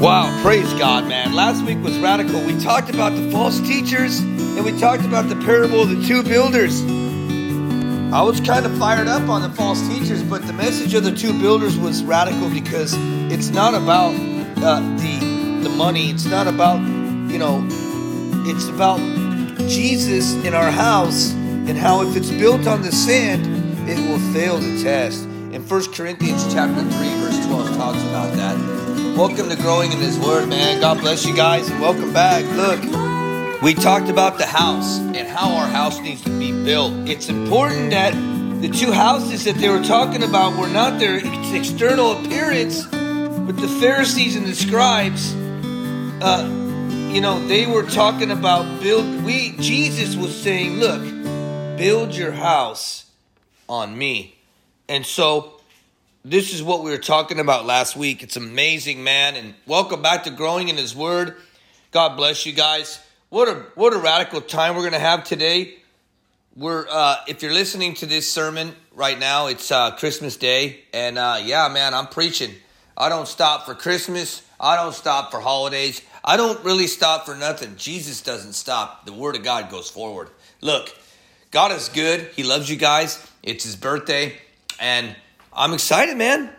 Wow, praise God, man. Last week was radical. We talked about the false teachers and we talked about the parable of the two builders. I was kind of fired up on the false teachers, but the message of the two builders was radical because it's not about uh, the the money. It's not about you know. It's about Jesus in our house and how if it's built on the sand, it will fail the test. In 1 Corinthians chapter 3, verse 12 talks about that. Welcome to Growing in His Word, man. God bless you guys and welcome back. Look, we talked about the house and how our house needs to be built. It's important that the two houses that they were talking about were not their external appearance, but the Pharisees and the scribes, uh, you know, they were talking about build. We Jesus was saying, look, build your house on me. And so this is what we were talking about last week. It's amazing, man. And welcome back to Growing in His Word. God bless you guys. What a what a radical time we're gonna have today. We're uh, if you're listening to this sermon right now, it's uh, Christmas Day, and uh, yeah, man, I'm preaching. I don't stop for Christmas. I don't stop for holidays. I don't really stop for nothing. Jesus doesn't stop. The Word of God goes forward. Look, God is good. He loves you guys. It's His birthday. And I'm excited, man.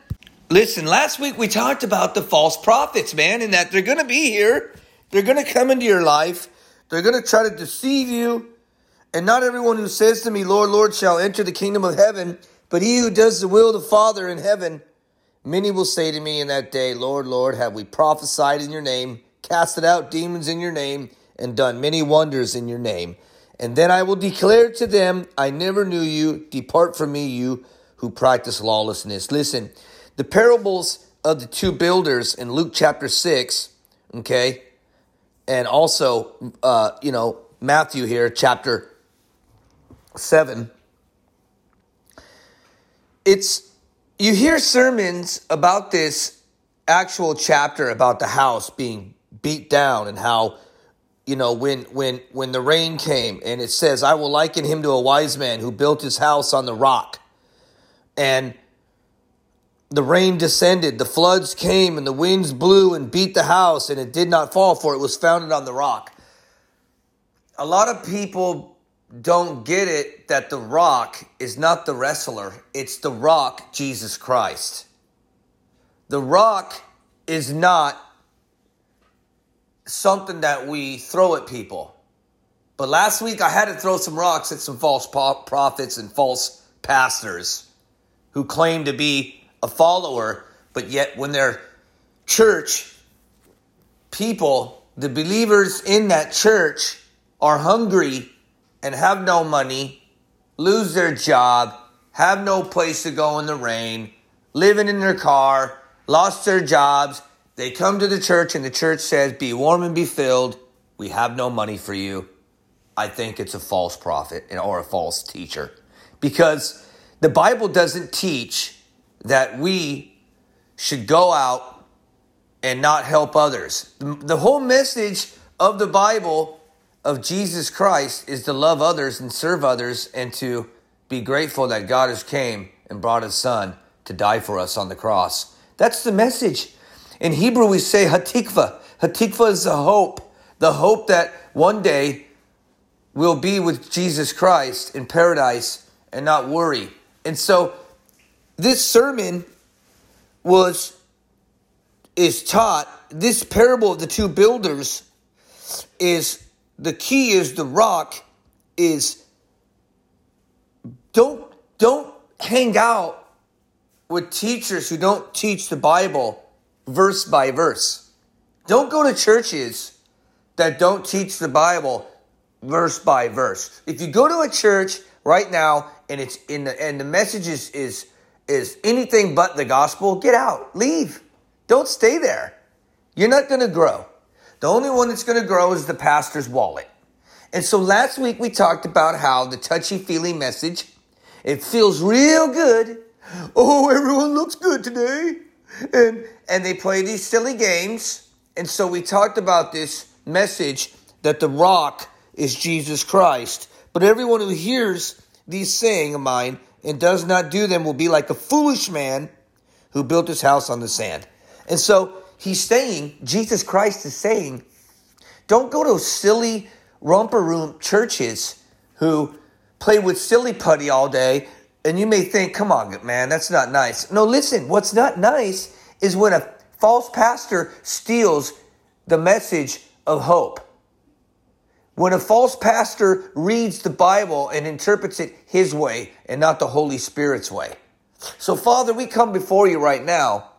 Listen, last week we talked about the false prophets, man, and that they're going to be here. They're going to come into your life. They're going to try to deceive you. And not everyone who says to me, Lord, Lord, shall enter the kingdom of heaven, but he who does the will of the Father in heaven. Many will say to me in that day, Lord, Lord, have we prophesied in your name, casted out demons in your name, and done many wonders in your name? And then I will declare to them, I never knew you. Depart from me, you who practice lawlessness. Listen, the parables of the two builders in Luke chapter 6, okay, and also, uh, you know, Matthew here, chapter 7. It's, you hear sermons about this actual chapter about the house being beat down and how you know when when when the rain came and it says i will liken him to a wise man who built his house on the rock and the rain descended, the floods came, and the winds blew and beat the house, and it did not fall, for it was founded on the rock. A lot of people don't get it that the rock is not the wrestler, it's the rock, Jesus Christ. The rock is not something that we throw at people. But last week I had to throw some rocks at some false prophets and false pastors who claim to be a follower, but yet when their church people, the believers in that church, are hungry and have no money, lose their job, have no place to go in the rain, living in their car, lost their jobs, they come to the church and the church says, Be warm and be filled. We have no money for you. I think it's a false prophet or a false teacher because the Bible doesn't teach that we should go out and not help others. The whole message of the Bible of Jesus Christ is to love others and serve others and to be grateful that God has came and brought his son to die for us on the cross. That's the message. In Hebrew we say hatikva. Hatikva is the hope, the hope that one day we'll be with Jesus Christ in paradise and not worry and so this sermon was is taught this parable of the two builders is the key is the rock is don't don't hang out with teachers who don't teach the Bible verse by verse. Don't go to churches that don't teach the Bible verse by verse. If you go to a church right now and it's in the and the message is is is anything but the gospel, get out. Leave. Don't stay there. You're not going to grow. The only one that's going to grow is the pastor's wallet. And so last week we talked about how the touchy-feely message, it feels real good. Oh, everyone looks good today. And and they play these silly games. And so we talked about this message that the rock is Jesus Christ. But everyone who hears these saying of mine and does not do them will be like a foolish man who built his house on the sand. And so he's saying, Jesus Christ is saying, don't go to silly romper room churches who play with silly putty all day. And you may think, come on, man, that's not nice. No, listen, what's not nice is when a false pastor steals the message of hope. When a false pastor reads the Bible and interprets it his way and not the Holy Spirit's way. So, Father, we come before you right now.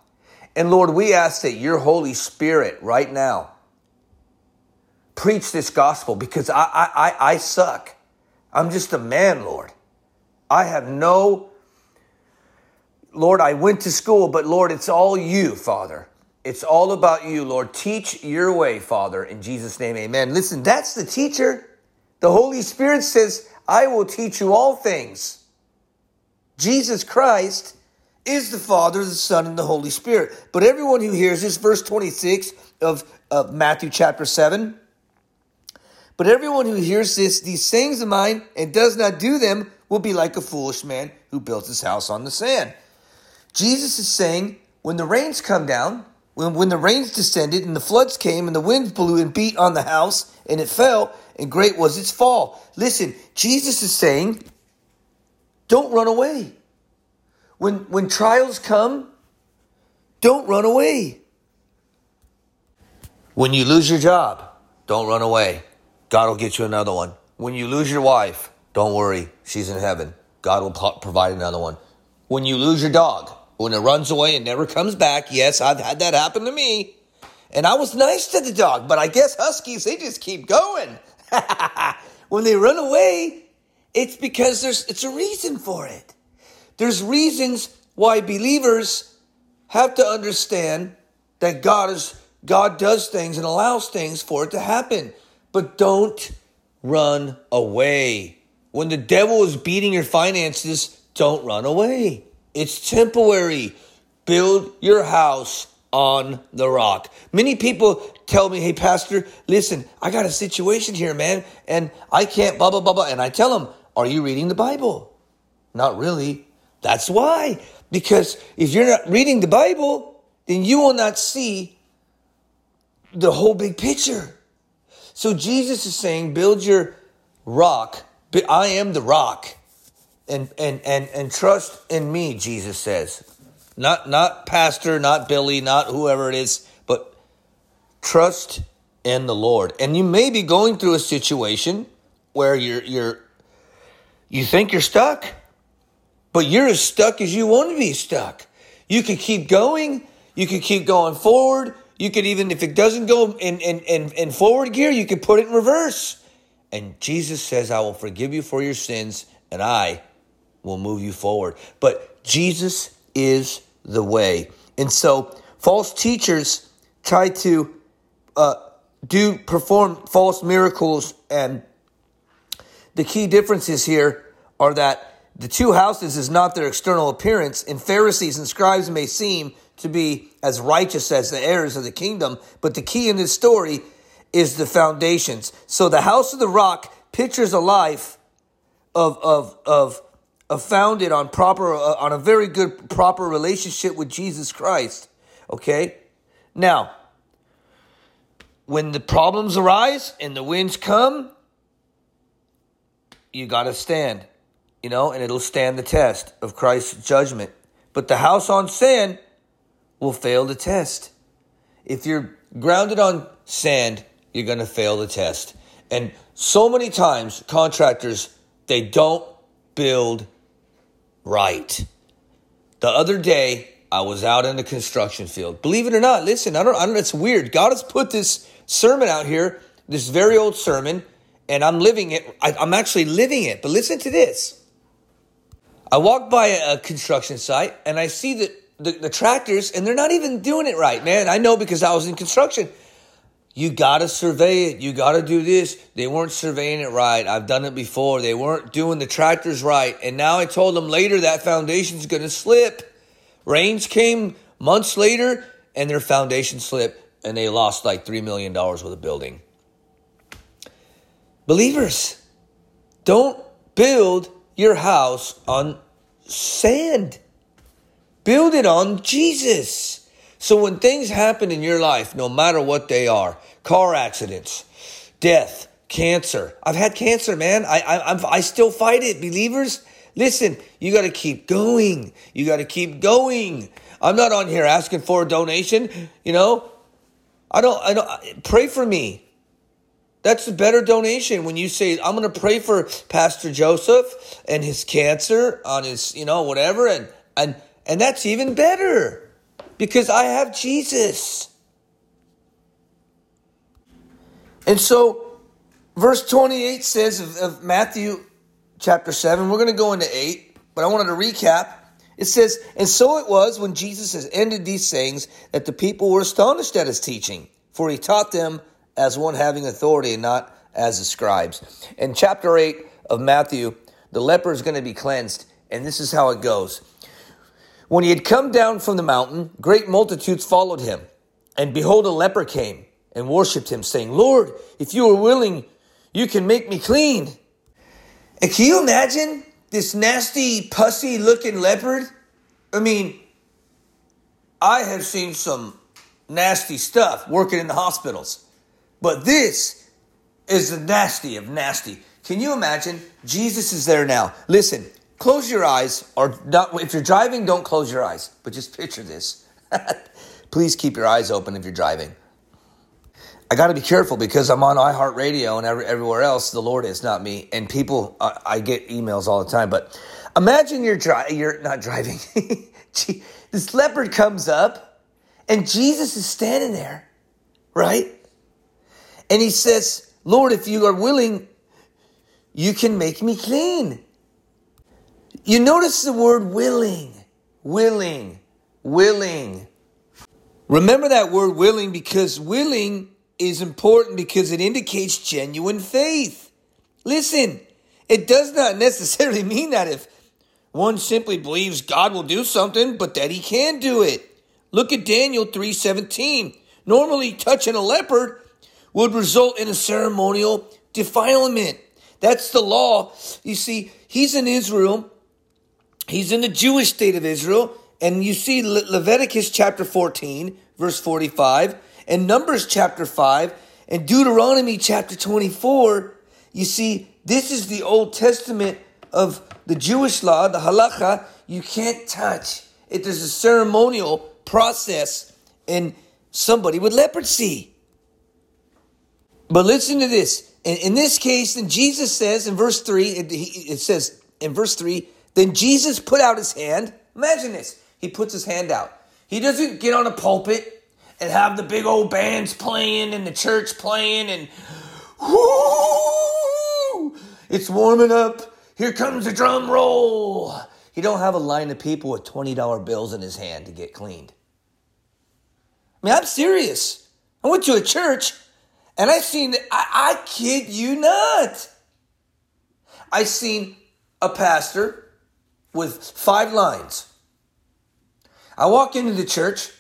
And Lord, we ask that your Holy Spirit right now preach this gospel because I, I, I, I suck. I'm just a man, Lord. I have no, Lord, I went to school, but Lord, it's all you, Father. It's all about you, Lord. Teach your way, Father. In Jesus' name, amen. Listen, that's the teacher. The Holy Spirit says, I will teach you all things. Jesus Christ is the Father, the Son, and the Holy Spirit. But everyone who hears this, verse 26 of, of Matthew chapter 7, but everyone who hears this, these sayings of mine, and does not do them, will be like a foolish man who built his house on the sand. Jesus is saying, when the rains come down, when, when the rains descended and the floods came and the winds blew and beat on the house and it fell, and great was its fall. Listen, Jesus is saying, don't run away. When, when trials come, don't run away. When you lose your job, don't run away. God will get you another one. When you lose your wife, don't worry. She's in heaven. God will provide another one. When you lose your dog, when it runs away and never comes back, yes, I've had that happen to me. And I was nice to the dog, but I guess huskies, they just keep going. when they run away, it's because there's it's a reason for it. There's reasons why believers have to understand that God is God does things and allows things for it to happen. But don't run away. When the devil is beating your finances, don't run away. It's temporary. Build your house on the rock. Many people tell me, hey, Pastor, listen, I got a situation here, man, and I can't blah, blah, blah, blah. And I tell them, are you reading the Bible? Not really. That's why. Because if you're not reading the Bible, then you will not see the whole big picture. So Jesus is saying, build your rock. I am the rock. And, and, and, and trust in me, Jesus says. Not, not pastor, not Billy, not whoever it is, but trust in the Lord. And you may be going through a situation where you're, you're, you think you're stuck, but you're as stuck as you want to be stuck. You can keep going. You can keep going forward. You could even, if it doesn't go in, in, in, in forward gear, you could put it in reverse. And Jesus says, I will forgive you for your sins and I will move you forward. But Jesus is the way. And so false teachers try to uh, do perform false miracles. And the key differences here are that the two houses is not their external appearance, and Pharisees and scribes may seem to be as righteous as the heirs of the kingdom. But the key in this story is the foundations. So the house of the rock pictures a life of, of, of, of founded on proper, uh, on a very good, proper relationship with Jesus Christ. Okay. Now, when the problems arise and the winds come, you got to stand, you know, and it'll stand the test of Christ's judgment. But the house on sand will fail the test. If you're grounded on sand, you're going to fail the test. And so many times, contractors, they don't build right. The other day, I was out in the construction field. Believe it or not, listen, I don't, I don't, it's weird. God has put this sermon out here, this very old sermon, and I'm living it. I, I'm actually living it. But listen to this. I walk by a construction site and I see that the, the tractors, and they're not even doing it right, man. I know because I was in construction. You got to survey it. You got to do this. They weren't surveying it right. I've done it before. They weren't doing the tractors right. And now I told them later that foundation's going to slip. Rains came months later and their foundation slipped and they lost like $3 million with a building. Believers, don't build your house on sand. Build it on Jesus. So when things happen in your life, no matter what they are, car accidents, death, cancer. I've had cancer, man. I, I, I'm, I still fight it. Believers, listen, you got to keep going. You got to keep going. I'm not on here asking for a donation. You know, I don't, I don't, pray for me. That's a better donation when you say, I'm going to pray for Pastor Joseph and his cancer on his, you know, whatever. And, and, and that's even better because I have Jesus. And so, verse 28 says of, of Matthew chapter 7, we're going to go into 8, but I wanted to recap. It says, And so it was when Jesus has ended these sayings that the people were astonished at his teaching, for he taught them as one having authority and not as the scribes. In chapter 8 of Matthew, the leper is going to be cleansed, and this is how it goes. When he had come down from the mountain, great multitudes followed him. And behold, a leper came and worshipped him, saying, Lord, if you are willing, you can make me clean. And can you imagine this nasty, pussy looking leper? I mean, I have seen some nasty stuff working in the hospitals. But this is the nasty of nasty. Can you imagine? Jesus is there now. Listen, close your eyes, or not, if you're driving, don't close your eyes, but just picture this. Please keep your eyes open if you're driving. I got to be careful because I'm on iHeartRadio and every, everywhere else. The Lord is not me, and people. I, get emails all the time. But imagine you're dri- you're not driving. this leper comes up, and Jesus is standing there, right? And he says, Lord, if you are willing, you can make me clean. You notice the word willing, willing, willing. Remember that word willing because willing is important because it indicates genuine faith. Listen, it does not necessarily mean that if one simply believes God will do something, but that he can do it. Look at Daniel 3:17. Normally touching a leper would result in a ceremonial defilement. That's the law. You see, he's in Israel. He's in the Jewish state of Israel. And you see Le- Leviticus chapter 14, verse 45, and Numbers chapter 5, and Deuteronomy chapter 24. You see, this is the Old Testament of the Jewish law, the halacha. You can't touch. It is a ceremonial process in somebody with leprosy. But listen to this. In, in this case, then Jesus says in verse 3, it, it says in verse 3, then Jesus put out his hand. Imagine this. He puts his hand out. He doesn't get on a pulpit and have the big old bands playing and the church playing and whoo, it's warming up. Here comes the drum roll. He don't have a line of people with $20 bills in his hand to get cleaned. I mean, I'm serious. I went to a church and I seen, I, I kid you not. I seen a pastor with five lines. I walk into the church,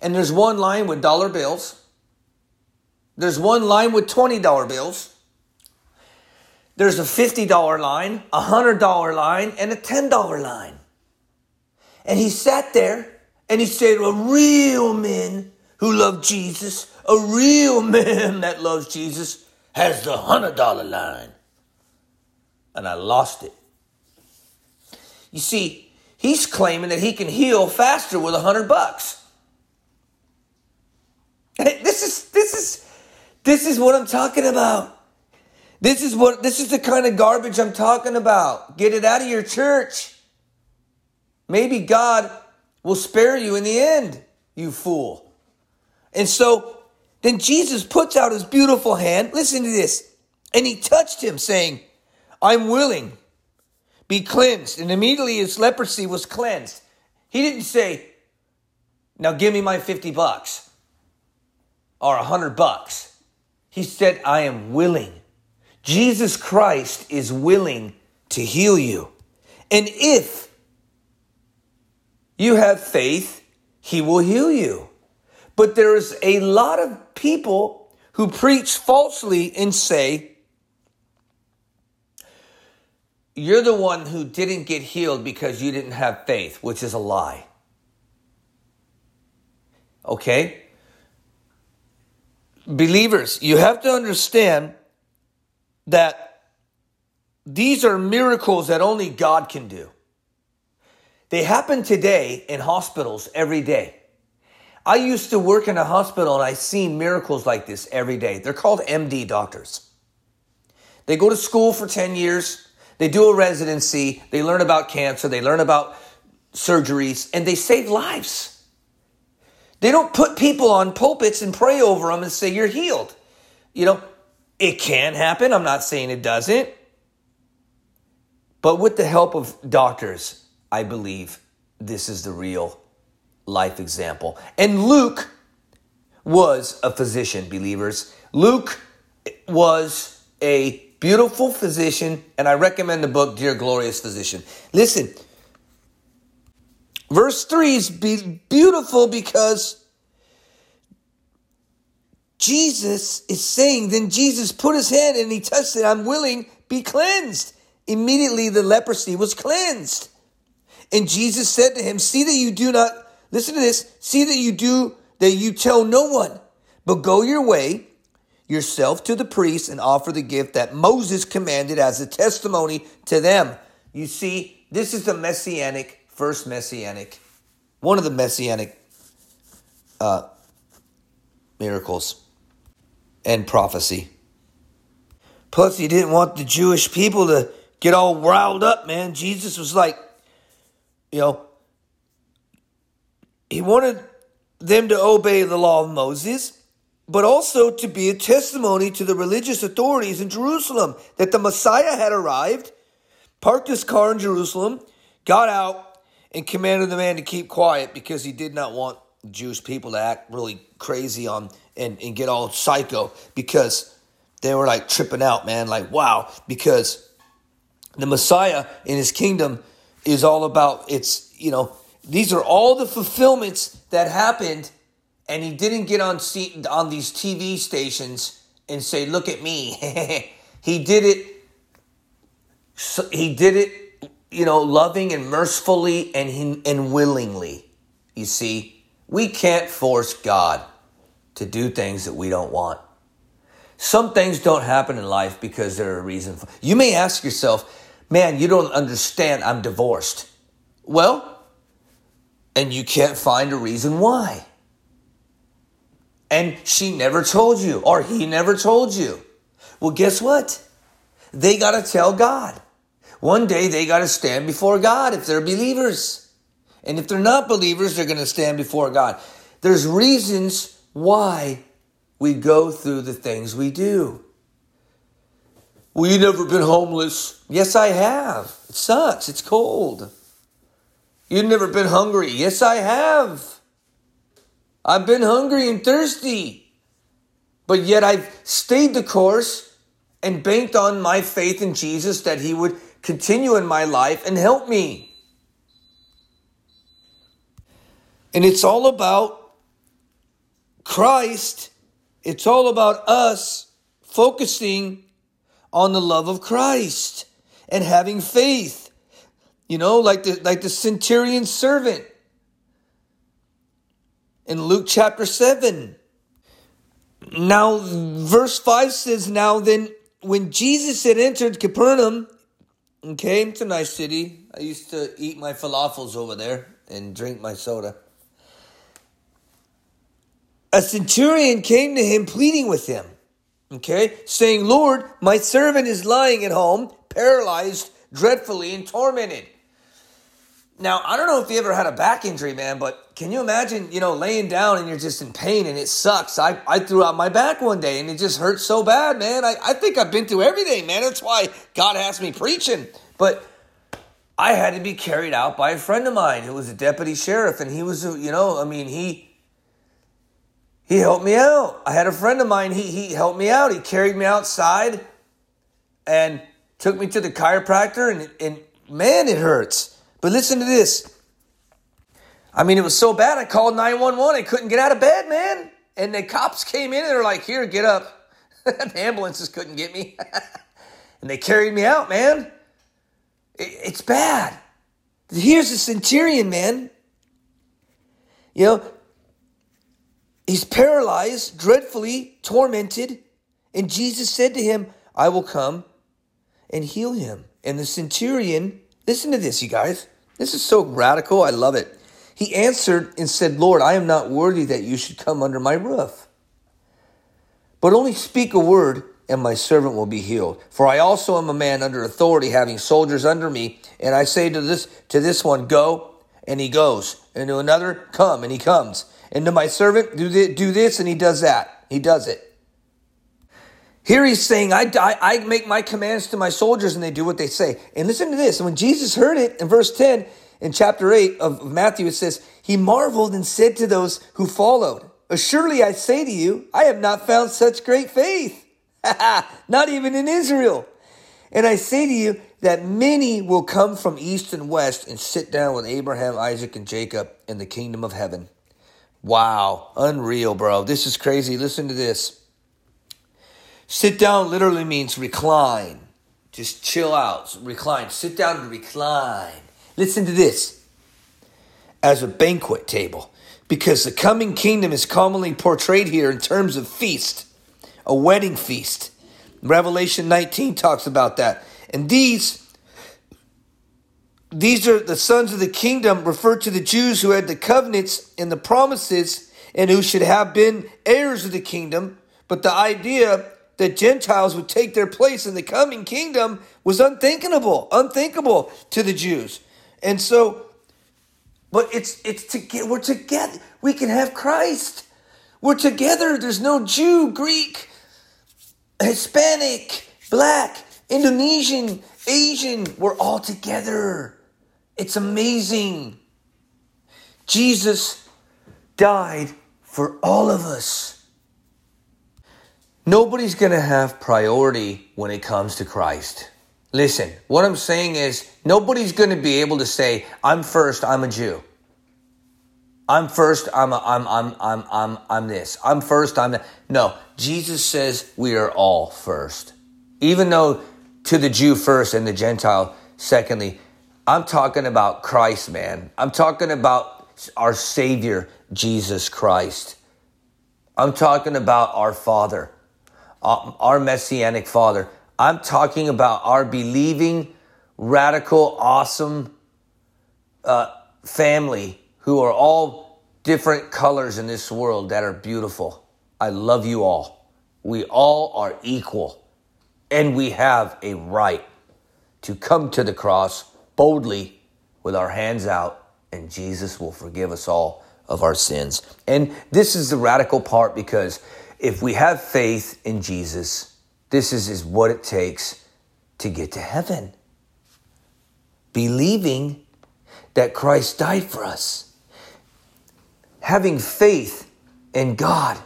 and there's one line with dollar bills. There's one line with $20 bills. There's a $50 line, a $100 line, and a $10 line. And he sat there and he said, A real men who love Jesus a real man that loves Jesus has the hundred dollar line. And I lost it. You see, he's claiming that he can heal faster with a hundred bucks. This is this is this is what I'm talking about. This is what this is the kind of garbage I'm talking about. Get it out of your church. Maybe God will spare you in the end, you fool. And so then Jesus puts out his beautiful hand. Listen to this. And he touched him, saying, I'm willing, be cleansed. And immediately his leprosy was cleansed. He didn't say, Now give me my 50 bucks or 100 bucks. He said, I am willing. Jesus Christ is willing to heal you. And if you have faith, he will heal you. But there's a lot of people who preach falsely and say, you're the one who didn't get healed because you didn't have faith, which is a lie. Okay? Believers, you have to understand that these are miracles that only God can do. They happen today in hospitals every day. I used to work in a hospital and I seen miracles like this every day. They're called MD doctors. They go to school for 10 years, they do a residency, they learn about cancer, they learn about surgeries, and they save lives. They don't put people on pulpits and pray over them and say, You're healed. You know, it can happen. I'm not saying it doesn't. But with the help of doctors, I believe this is the real life example. And Luke was a physician, believers. Luke was a beautiful physician, and I recommend the book, Dear Glorious Physician. Listen, verse 3 is be- beautiful because Jesus is saying, Then Jesus put his hand and he touched it, I'm willing, be cleansed. Immediately the leprosy was cleansed. And Jesus said to him, See that you do not, listen to this, see that you do, that you tell no one, but go your way yourself to the priest and offer the gift that Moses commanded as a testimony to them. You see, this is the messianic, first messianic, one of the messianic uh, miracles and prophecy. Plus, he didn't want the Jewish people to get all riled up, man. Jesus was like, you know, he wanted them to obey the law of Moses but also to be a testimony to the religious authorities in Jerusalem that the Messiah had arrived, parked his car in Jerusalem, got out, and commanded the man to keep quiet because he did not want Jewish people to act really crazy on and, and get all psycho because they were like tripping out, man. Like, wow, because the Messiah in his kingdom is all about it's, you know, these are all the fulfillments that happened and he didn't get on on these TV stations and say, "Look at me." he did it. He did it, you know, loving and mercifully and he, and willingly. You see, we can't force God to do things that we don't want. Some things don't happen in life because there are a reason for. You may ask yourself, "Man, you don't understand. I'm divorced." Well, and you can't find a reason why and she never told you, or he never told you. Well, guess what? They got to tell God. One day they got to stand before God if they're believers. And if they're not believers, they're going to stand before God. There's reasons why we go through the things we do. Well, you never been homeless. Yes, I have. It sucks. It's cold. You've never been hungry. Yes, I have. I've been hungry and thirsty, but yet I've stayed the course and banked on my faith in Jesus that He would continue in my life and help me. And it's all about Christ. It's all about us focusing on the love of Christ and having faith. You know, like the like the centurion servant in Luke chapter 7. Now, verse 5 says, Now then, when Jesus had entered Capernaum and came to nice city, I used to eat my falafels over there and drink my soda. A centurion came to him pleading with him, okay, saying, Lord, my servant is lying at home, paralyzed, dreadfully, and tormented. Now, I don't know if you ever had a back injury, man, but can you imagine, you know, laying down and you're just in pain and it sucks? I, I threw out my back one day and it just hurt so bad, man. I, I think I've been through everything, man. That's why God has me preaching. But I had to be carried out by a friend of mine who was a deputy sheriff, and he was, you know, I mean, he he helped me out. I had a friend of mine, he he helped me out. He carried me outside and took me to the chiropractor, and and man, it hurts. But listen to this. I mean, it was so bad, I called 911. I couldn't get out of bed, man. And the cops came in and they're like, here, get up. the ambulances couldn't get me. and they carried me out, man. It's bad. Here's the centurion, man. You know, He's paralyzed, dreadfully tormented. And Jesus said to him, I will come and heal him. And the centurion, listen to this, you guys. This is so radical. I love it. He answered and said, Lord, I am not worthy that you should come under my roof. But only speak a word, and my servant will be healed. For I also am a man under authority, having soldiers under me. And I say to this to this one, Go, and he goes. And to another, Come, and he comes. And to my servant, do this, do this and he does that. He does it. Here he's saying, I, I, I make my commands to my soldiers and they do what they say. And listen to this. when Jesus heard it in verse 10, in chapter 8 of Matthew, it says, He marveled and said to those who followed, Surely I say to you, I have not found such great faith, not even in Israel. And I say to you that many will come from east and west and sit down with Abraham, Isaac, and Jacob in the kingdom of heaven. Wow, unreal, bro. This is crazy. Listen to this. Sit down literally means recline. Just chill out. Recline. Sit down and recline. Listen to this. As a banquet table. Because the coming kingdom is commonly portrayed here in terms of feast, a wedding feast. Revelation 19 talks about that. And these these are the sons of the kingdom referred to the Jews who had the covenants and the promises and who should have been heirs of the kingdom. But the idea that Gentiles would take their place in the coming kingdom was unthinkable, unthinkable to the Jews. And so, but it's it's to get we're together. We can have Christ. We're together. There's no Jew, Greek, Hispanic, Black, Indonesian, Asian. We're all together. It's amazing. Jesus died for all of us. Nobody's going to have priority when it comes to Christ. Listen, what I'm saying is nobody's going to be able to say, I'm first, I'm a Jew. I'm first, I'm a, I'm I'm I'm I'm I'm this. I'm first, I'm that. No, Jesus says we are all first. Even though to the Jew first and the Gentile secondly, I'm talking about Christ, man. I'm talking about our Savior, Jesus Christ. I'm talking about our Father, our Messianic Father. I'm talking about our believing, radical, awesome uh, family who are all different colors in this world that are beautiful. I love you all. We all are equal, and we have a right to come to the cross boldly with our hands out, and Jesus will forgive us all of our sins. And this is the radical part because if we have faith in Jesus, this is, is what it takes to get to heaven. Believing that Christ died for us. Having faith in God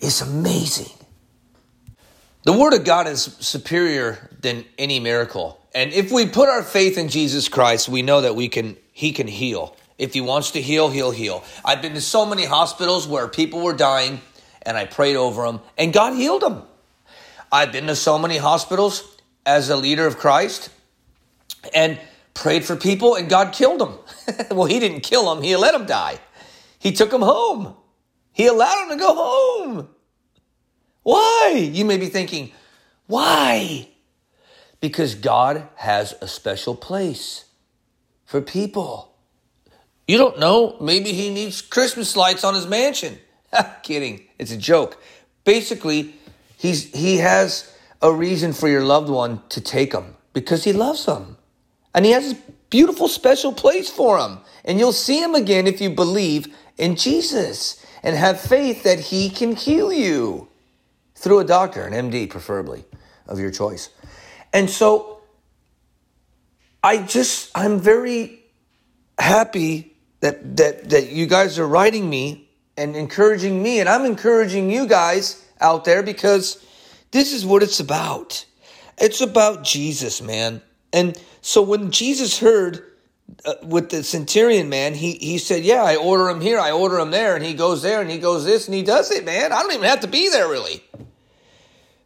is amazing. The Word of God is superior than any miracle. And if we put our faith in Jesus Christ, we know that we can he can heal. If he wants to heal, he'll heal. I've been to so many hospitals where people were dying and I prayed over him, and God healed him. I've been to so many hospitals as a leader of Christ and prayed for people and God killed them. well, he didn't kill them, he let them die. He took them home. He allowed them to go home. Why? You may be thinking, why? Because God has a special place for people. You don't know, maybe he needs Christmas lights on his mansion. Kidding, it's a joke. Basically, he's he has a reason for your loved one to take him because he loves them. And he has a beautiful special place for him. And you'll see him again if you believe in Jesus and have faith that he can heal you through a doctor, an MD preferably, of your choice. And so I just I'm very happy that that that you guys are writing me and encouraging me and I'm encouraging you guys out there because this is what it's about. It's about Jesus, man. And so when Jesus heard uh, with the centurion man, he he said, "Yeah, I order him here, I order him there," and he goes there and he goes this and he does it, man. I don't even have to be there really.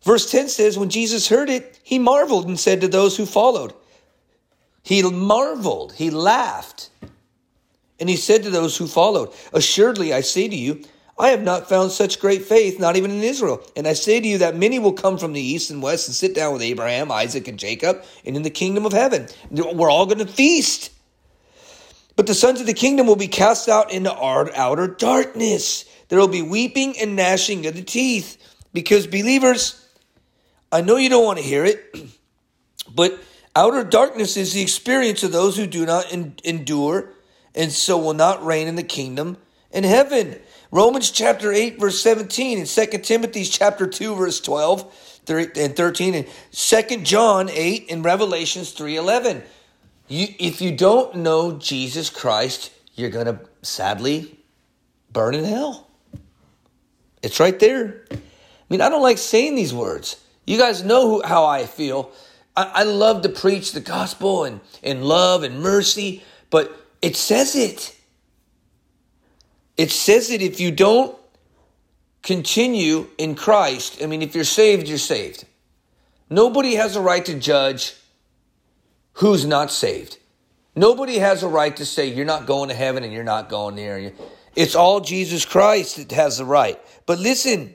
Verse 10 says, When Jesus heard it, he marveled and said to those who followed, He marveled, he laughed. And he said to those who followed, Assuredly, I say to you, I have not found such great faith, not even in Israel. And I say to you that many will come from the east and west and sit down with Abraham, Isaac, and Jacob, and in the kingdom of heaven. We're all going to feast. But the sons of the kingdom will be cast out into our outer darkness. There will be weeping and gnashing of the teeth. Because, believers, I know you don't want to hear it, but outer darkness is the experience of those who do not endure and so will not reign in the kingdom in heaven. Romans chapter 8, verse 17, and 2 Timothy chapter 2, verse 12 and 13, and 2 John 8 and Revelations 3 11. You, if you don't know Jesus Christ, you're going to sadly burn in hell. It's right there. I mean, I don't like saying these words. You guys know who, how I feel. I, I love to preach the gospel and, and love and mercy, but it says it. It says it if you don't continue in Christ, I mean, if you're saved, you're saved. Nobody has a right to judge who's not saved. Nobody has a right to say you're not going to heaven and you're not going there. It's all Jesus Christ that has the right. But listen,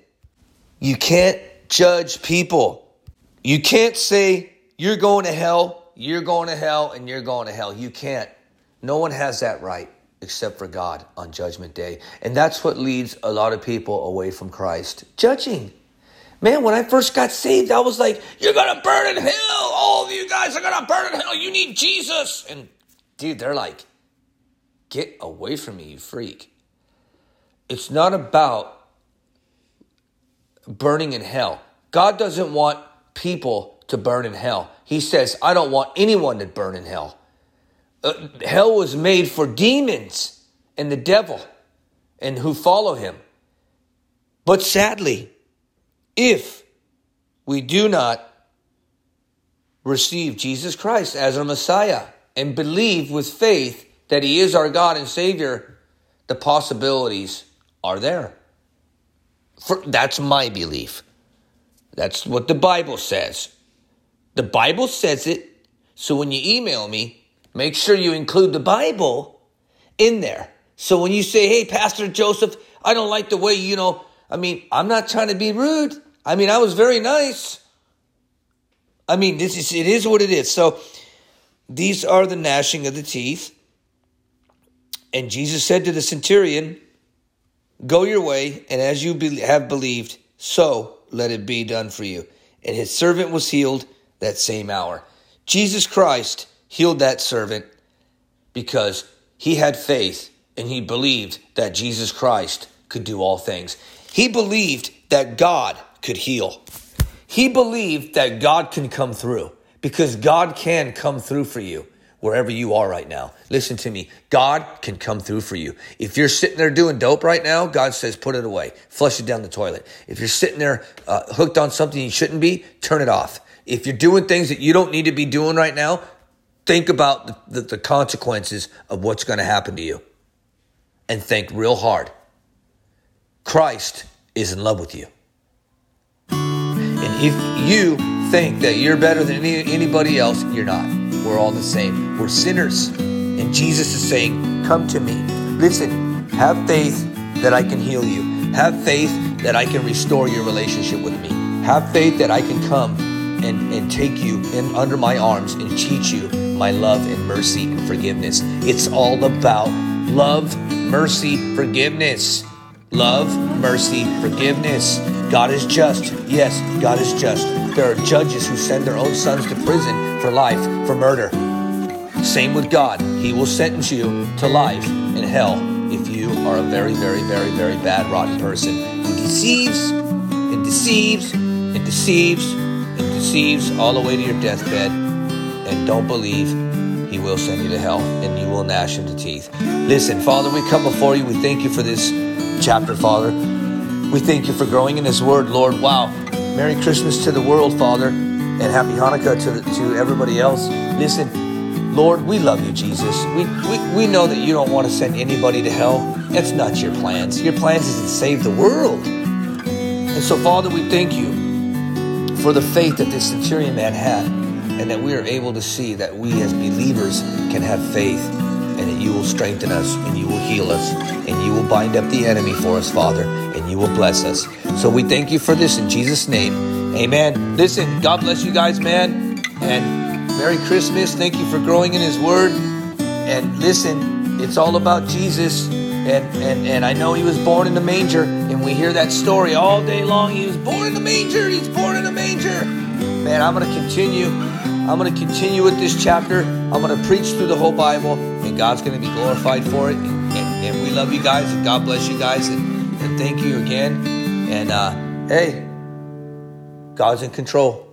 you can't judge people. You can't say you're going to hell, you're going to hell, and you're going to hell. You can't. No one has that right except for God on Judgment Day. And that's what leads a lot of people away from Christ judging. Man, when I first got saved, I was like, You're gonna burn in hell. All of you guys are gonna burn in hell. You need Jesus. And dude, they're like, Get away from me, you freak. It's not about burning in hell. God doesn't want people to burn in hell. He says, I don't want anyone to burn in hell uh, hell was made for demons and the devil and who follow him. But sadly, if we do not receive Jesus Christ as our Messiah and believe with faith that He is our God and Savior, the possibilities are there. For, that's my belief. That's what the Bible says. The Bible says it. So when you email me, Make sure you include the Bible in there. So when you say, hey, Pastor Joseph, I don't like the way, you know, I mean, I'm not trying to be rude. I mean, I was very nice. I mean, this is it is what it is. So these are the gnashing of the teeth. And Jesus said to the centurion, Go your way, and as you be- have believed, so let it be done for you. And his servant was healed that same hour. Jesus Christ healed that servant because he had faith and he believed that Jesus Christ could do all things. He believed that God could heal. He believed that God can come through because God can come through for you wherever you are right now. Listen to me. God can come through for you. If you're sitting there doing dope right now, God says, put it away. Flush it down the toilet. If you're sitting there uh, hooked on something you shouldn't be, turn it off. If you're doing things that you don't need to be doing right now, think about the, the, consequences of what's going to happen to you and think real hard. Christ is in love with you. And if you think that you're better than any, anybody else, you're not. We're all the same. We're sinners. And Jesus is saying, Come to me. Listen, have faith that I can heal you. Have faith that I can restore your relationship with me. Have faith that I can come and, and take you in under my arms and teach you my love and mercy and forgiveness. It's all about love, mercy, forgiveness. Love, mercy, forgiveness. God is just. Yes, God is just. There are judges who send their own sons to prison for life, for murder. Same with God. He will sentence you to life in hell if you are a very, very, very, very bad, rotten person who deceives and deceives and deceives and deceives all the way to your deathbed don't believe, he will send you to hell and you will gnash into teeth. Listen, Father, we come before you. We thank you for this chapter, Father. We thank you for growing in this word, Lord. Wow. Merry Christmas to the world, Father, and happy Hanukkah to, the, to everybody else. Listen, Lord, we love you, Jesus. We, we, we know that you don't want to send anybody to hell. That's not your plans. Your plans is to save the world. And so, Father, we thank you for the faith that this centurion man had and that we are able to see that we as believers can have faith and that you will strengthen us and you will heal us and you will bind up the enemy for us, Father, and you will bless us. So we thank you for this in Jesus' name. Amen. Listen, God bless you guys, man. And Merry Christmas. Thank you for growing in His Word. And listen, it's all about Jesus. And, and, and I know he was born in the manger, and we hear that story all day long. He was born in the manger, he's born in the manger. Man, I'm going to continue. I'm going to continue with this chapter. I'm going to preach through the whole Bible, and God's going to be glorified for it. And, and, and we love you guys, and God bless you guys, and, and thank you again. And uh, hey, God's in control.